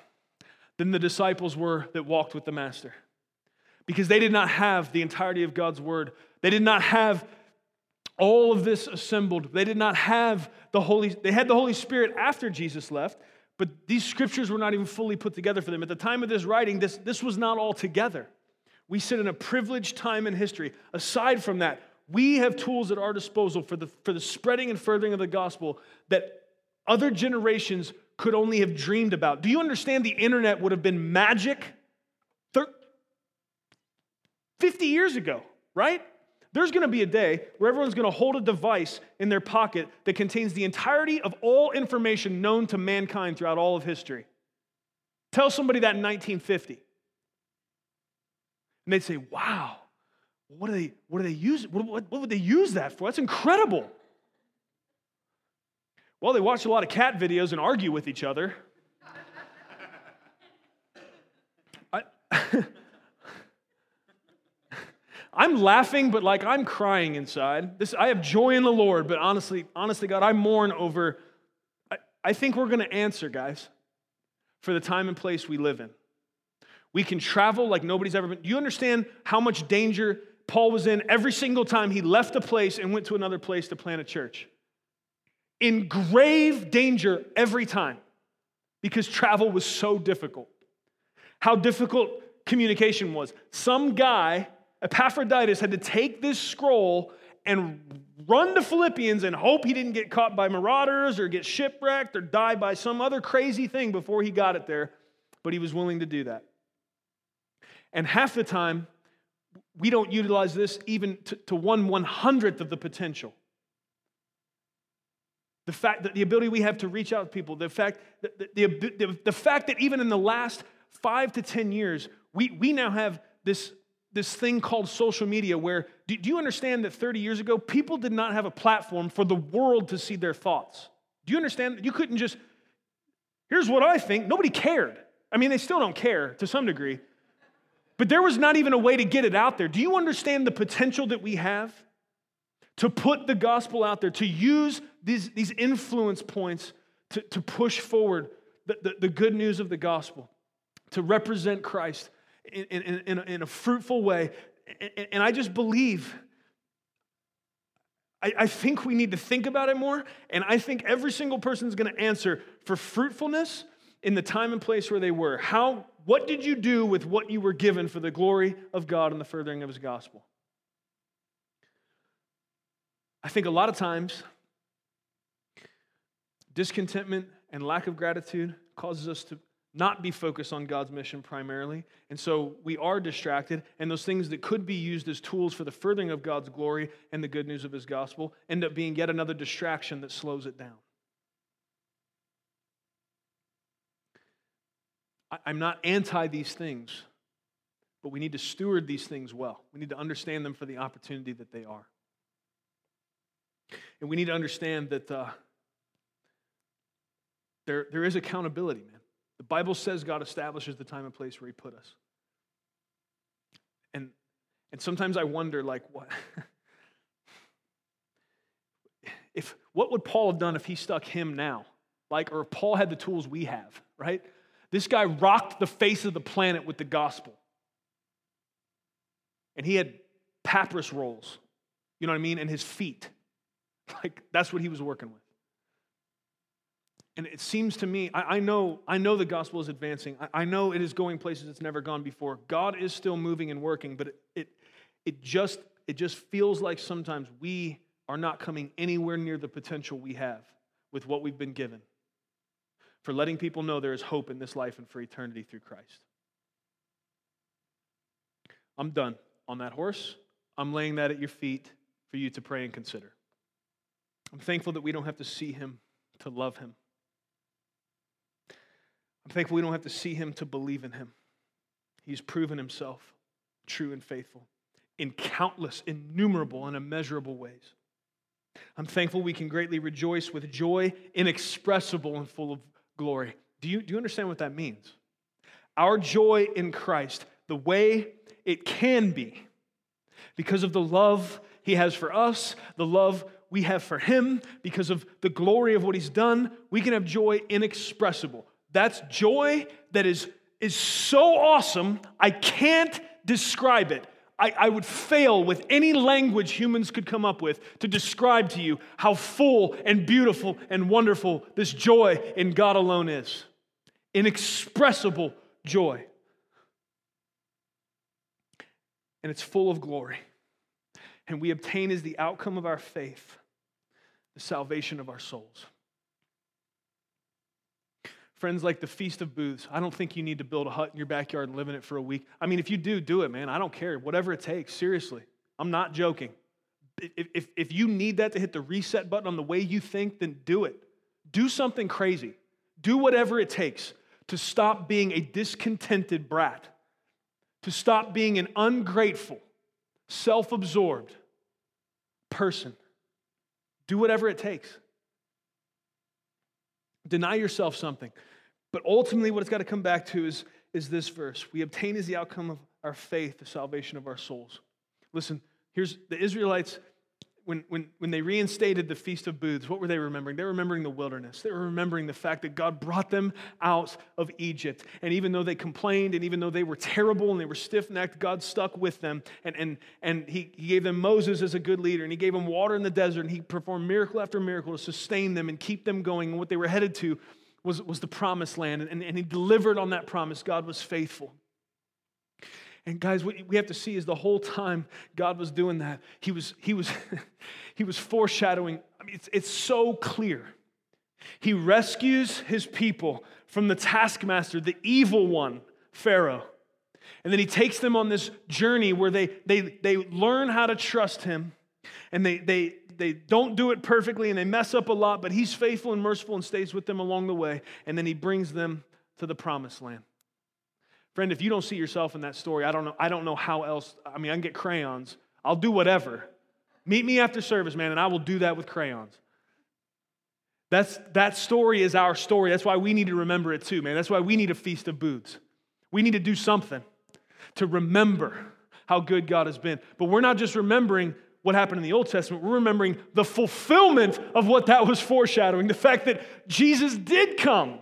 than the disciples were that walked with the Master. Because they did not have the entirety of God's word, they did not have all of this assembled, they did not have the Holy, they had the Holy Spirit after Jesus left. But these scriptures were not even fully put together for them. At the time of this writing, this, this was not all together. We sit in a privileged time in history. Aside from that, we have tools at our disposal for the, for the spreading and furthering of the gospel that other generations could only have dreamed about. Do you understand the internet would have been magic 50 years ago, right? There's going to be a day where everyone's going to hold a device in their pocket that contains the entirety of all information known to mankind throughout all of history. Tell somebody that in 1950. And they'd say, wow, what do they, what do they use? What, what, what would they use that for? That's incredible. Well, they watch a lot of cat videos and argue with each other. I, I'm laughing, but like I'm crying inside. This, I have joy in the Lord, but honestly, honestly, God, I mourn over. I, I think we're going to answer, guys, for the time and place we live in. We can travel like nobody's ever been. Do you understand how much danger Paul was in every single time he left a place and went to another place to plant a church? in grave danger every time because travel was so difficult. How difficult communication was. Some guy, Epaphroditus, had to take this scroll and run to Philippians and hope he didn't get caught by marauders or get shipwrecked or die by some other crazy thing before he got it there, but he was willing to do that. And half the time, we don't utilize this even to, one one hundredth of the potential. The fact that the ability we have to reach out to people, the fact that, the, the, the fact that even in the last five to 10 years, we, we now have this, this thing called social media where, do, do you understand that 30 years ago, people did not have a platform for the world to see their thoughts? Do you understand? That you couldn't just, here's what I think. Nobody cared. I mean, they still don't care to some degree. But there was not even a way to get it out there. Do you understand the potential that we have? to put the gospel out there, to use these, these influence points to, to push forward the, the, the good news of the gospel, to represent Christ in, in, in, a, fruitful way. And, and I just believe, I, I think we need to think about it more. And I think every single person is going to answer for fruitfulness in the time and place where they were. How, what did you do with what you were given for the glory of God and the furthering of his gospel? I think a lot of times, discontentment and lack of gratitude causes us to not be focused on God's mission primarily. And so we are distracted, and those things that could be used as tools for the furthering of God's glory and the good news of his gospel end up being yet another distraction that slows it down. I'm not anti these things, but we need to steward these things well. We need to understand them for the opportunity that they are. And we need to understand that uh, there, there is accountability, man. The Bible says God establishes the time and place where He put us. And, and sometimes I wonder, like, what? if what would Paul have done if he stuck him now? Like, or if Paul had the tools we have, right? This guy rocked the face of the planet with the gospel. And he had papyrus rolls, you know what I mean, and his feet. Like, that's what he was working with. And it seems to me, I, I know, I know the gospel is advancing. I, I, know it is going places it's never gone before. God is still moving and working, but it, it, it, just, it just feels like sometimes we are not coming anywhere near the potential we have with what we've been given for letting people know there is hope in this life and for eternity through Christ. I'm done on that horse. I'm laying that at your feet for you to pray and consider. I'm thankful that we don't have to see him to love him. I'm thankful we don't have to see him to believe in him. He's proven himself true and faithful in countless, innumerable, and immeasurable ways. I'm thankful we can greatly rejoice with joy inexpressible and full of glory. Do you, do you understand what that means? Our joy in Christ, the way it can be, because of the love he has for us, the love we have for him, because of the glory of what he's done, we can have joy inexpressible. That's joy that is, is so awesome, I can't describe it. I, I would fail with any language humans could come up with to describe to you how full and beautiful and wonderful this joy in God alone is. Inexpressible joy. And it's full of glory. And we obtain as the outcome of our faith the salvation of our souls. Friends, like the Feast of Booths, I don't think you need to build a hut in your backyard and live in it for a week. I mean, if you do, do it, man. I don't care. Whatever it takes, seriously. I'm not joking. If, if, if you need that to hit the reset button on the way you think, then do it. Do something crazy. Do whatever it takes to stop being a discontented brat, to stop being an ungrateful, self absorbed person do whatever it takes. Deny yourself something. But ultimately, what it's got to come back to is, is this verse We obtain as the outcome of our faith the salvation of our souls. Listen, here's the Israelites when, when, when they reinstated the Feast of Booths, what were they remembering? They were remembering the wilderness. They were remembering the fact that God brought them out of Egypt. And even though they complained and even though they were terrible and they were stiff necked, God stuck with them. And, and, and he, he gave them Moses as a good leader. And He gave them water in the desert. And He performed miracle after miracle to sustain them and keep them going. And what they were headed to was, was the promised land. And, and He delivered on that promise. God was faithful. And guys, what we have to see is the whole time God was doing that, He was, he was, he was foreshadowing. I mean, it's, it's so clear. He rescues his people from the taskmaster, the evil one, Pharaoh. And then he takes them on this journey where they, they, they learn how to trust him. And they, they, they don't do it perfectly and they mess up a lot, but he's faithful and merciful and stays with them along the way. And then he brings them to the promised land. Friend, if you don't see yourself in that story, I don't know, I don't know how else. I mean, I can get crayons. I'll do whatever. Meet me after service, man, and I will do that with crayons. That's, that story is our story. That's why we need to remember it too, man. That's why we need a feast of booths. We need to do something to remember how good God has been. But we're not just remembering what happened in the Old Testament, we're remembering the fulfillment of what that was foreshadowing the fact that Jesus did come.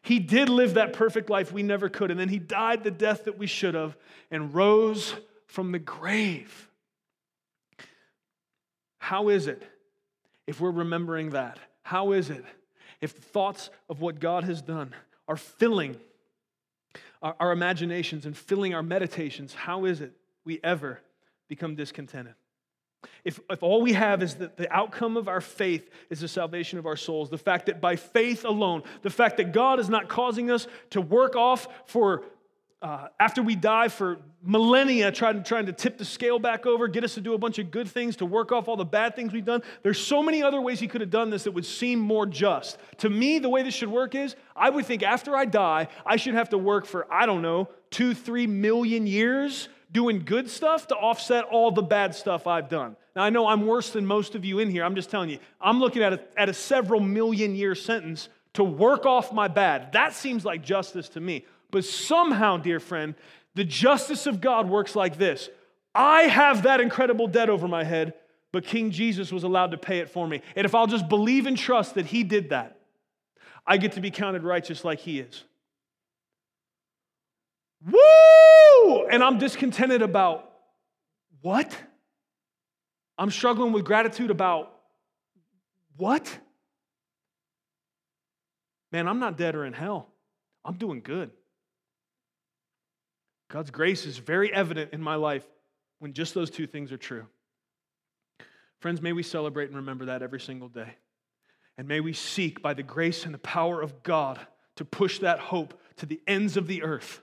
He did live that perfect life we never could. And then he died the death that we should have and rose from the grave. How is it if we're remembering that? How is it if the thoughts of what God has done are filling our, our imaginations and filling our meditations? How is it we ever become discontented? If, if all we have is that the outcome of our faith is the salvation of our souls, the fact that by faith alone, the fact that God is not causing us to work off for uh, after we die for millennia, trying, trying to tip the scale back over, get us to do a bunch of good things, to work off all the bad things we've done. There's so many other ways he could have done this that would seem more just. To me, the way this should work is I would think after I die, I should have to work for, I don't know, two, three million years doing good stuff to offset all the bad stuff I've done. Now, I know I'm worse than most of you in here. I'm just telling you, I'm looking at a, at a several million year sentence to work off my bad. That seems like justice to me. But somehow, dear friend, the justice of God works like this I have that incredible debt over my head, but King Jesus was allowed to pay it for me. And if I'll just believe and trust that He did that, I get to be counted righteous like He is. Woo! And I'm discontented about what? I'm struggling with gratitude about what? Man, I'm not dead or in hell. I'm doing good. God's grace is very evident in my life when just those two things are true. Friends, may we celebrate and remember that every single day. And may we seek by the grace and the power of God to push that hope to the ends of the earth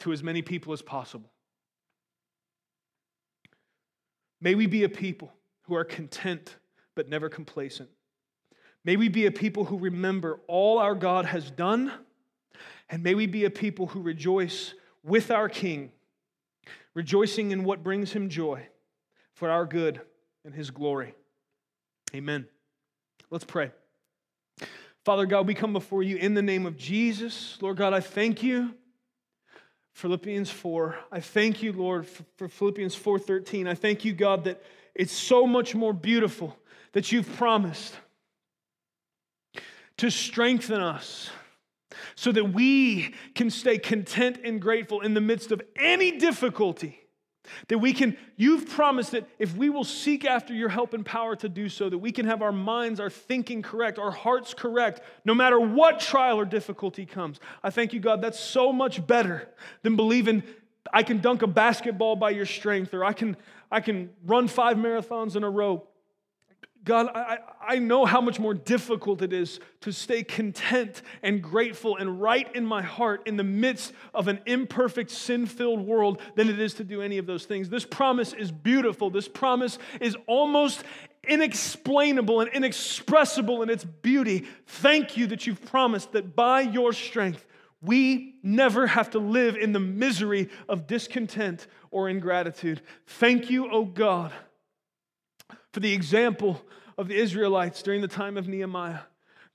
to as many people as possible. May we be a people who are content but never complacent. May we be a people who remember all our God has done, and may we be a people who rejoice with our King, rejoicing in what brings him joy for our good and his glory. Amen. Let's pray. Father God, we come before you in the name of Jesus. Lord God, I thank you Philippians 4. I thank you, Lord, for Philippians 4:13. I thank you, God, that it's so much more beautiful that you've promised to strengthen us so that we can stay content and grateful in the midst of any difficulty. That we can, you've promised that if we will seek after your help and power to do so, that we can have our minds, our thinking correct, our hearts correct, no matter what trial or difficulty comes. I thank you, God, that's so much better than believing I can dunk a basketball by your strength or I can, I can run five marathons in a row. God, I, I know how much more difficult it is to stay content and grateful and right in my heart in the midst of an imperfect, sin filled world than it is to do any of those things. This promise is beautiful. This promise is almost inexplainable and inexpressible in its beauty. Thank you that you've promised that by your strength, we never have to live in the misery of discontent or ingratitude. Thank you, oh God for the example of the Israelites during the time of Nehemiah.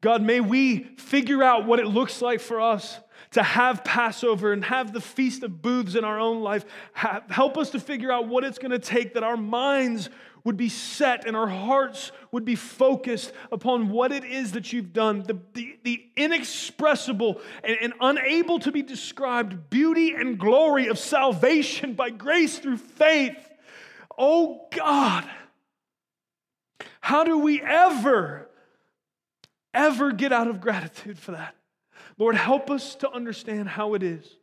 God, may we figure out what it looks like for us to have Passover and have the Feast of Booths in our own life. help us to figure out what it's going to take that our minds would be set and our hearts would be focused upon what it is that you've done, the, the, the inexpressible and, and unable to be described beauty and glory of salvation by grace through faith. Oh God, how do we ever, ever get out of gratitude for that? Lord, help us to understand how it is.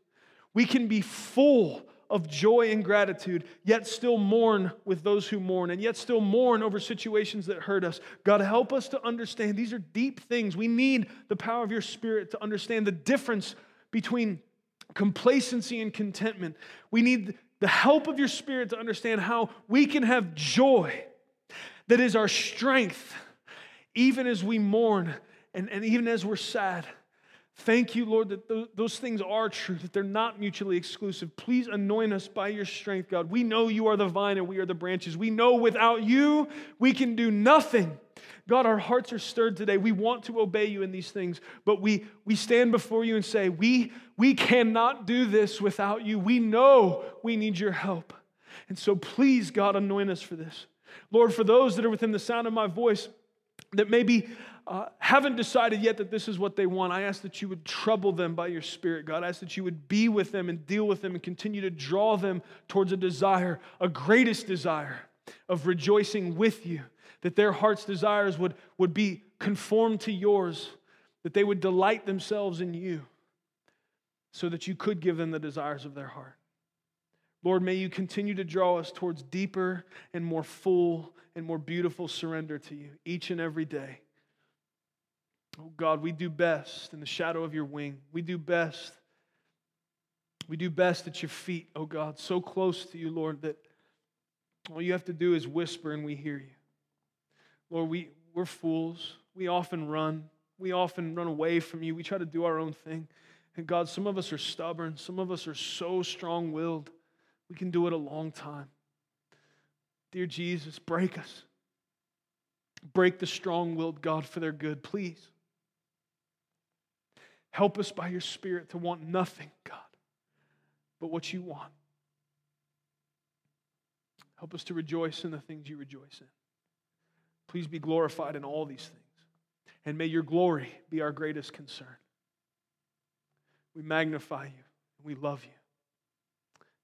We can be full of joy and gratitude, yet still mourn with those who mourn, and yet still mourn over situations that hurt us. God, help us to understand these are deep things. We need the power of your Spirit to understand the difference between complacency and contentment. We need the help of your Spirit to understand how we can have joy that is our strength, even as we mourn and, and even as we're sad. Thank you, Lord, that those things are true, that they're not mutually exclusive. Please anoint us by your strength, God. We know you are the vine and we are the branches. We know without you, we can do nothing. God, our hearts are stirred today. We want to obey you in these things, but we, we stand before you and say, we, we cannot do this without you. We know we need your help. And so please, God, anoint us for this. Lord, for those that are within the sound of my voice that maybe uh, haven't decided yet that this is what they want, I ask that you would trouble them by your Spirit, God. I ask that you would be with them and deal with them and continue to draw them towards a desire, a greatest desire of rejoicing with you, that their heart's desires would, would be conformed to yours, that they would delight themselves in you, so that you could give them the desires of their heart. Lord, may you continue to draw us towards deeper and more full and more beautiful surrender to you each and every day. Oh God, we do best in the shadow of your wing. We do best. We do best at your feet, oh God, so close to you, Lord, that all you have to do is whisper and we hear you. Lord, we, we're fools. We often run. We often run away from you. We try to do our own thing. And God, some of us are stubborn. Some of us are so strong willed. We can do it a long time. Dear Jesus, break us. Break the strong willed God for their good, please. Help us by your Spirit to want nothing, God, but what you want. Help us to rejoice in the things you rejoice in. Please be glorified in all these things. And may your glory be our greatest concern. We magnify you and we love you.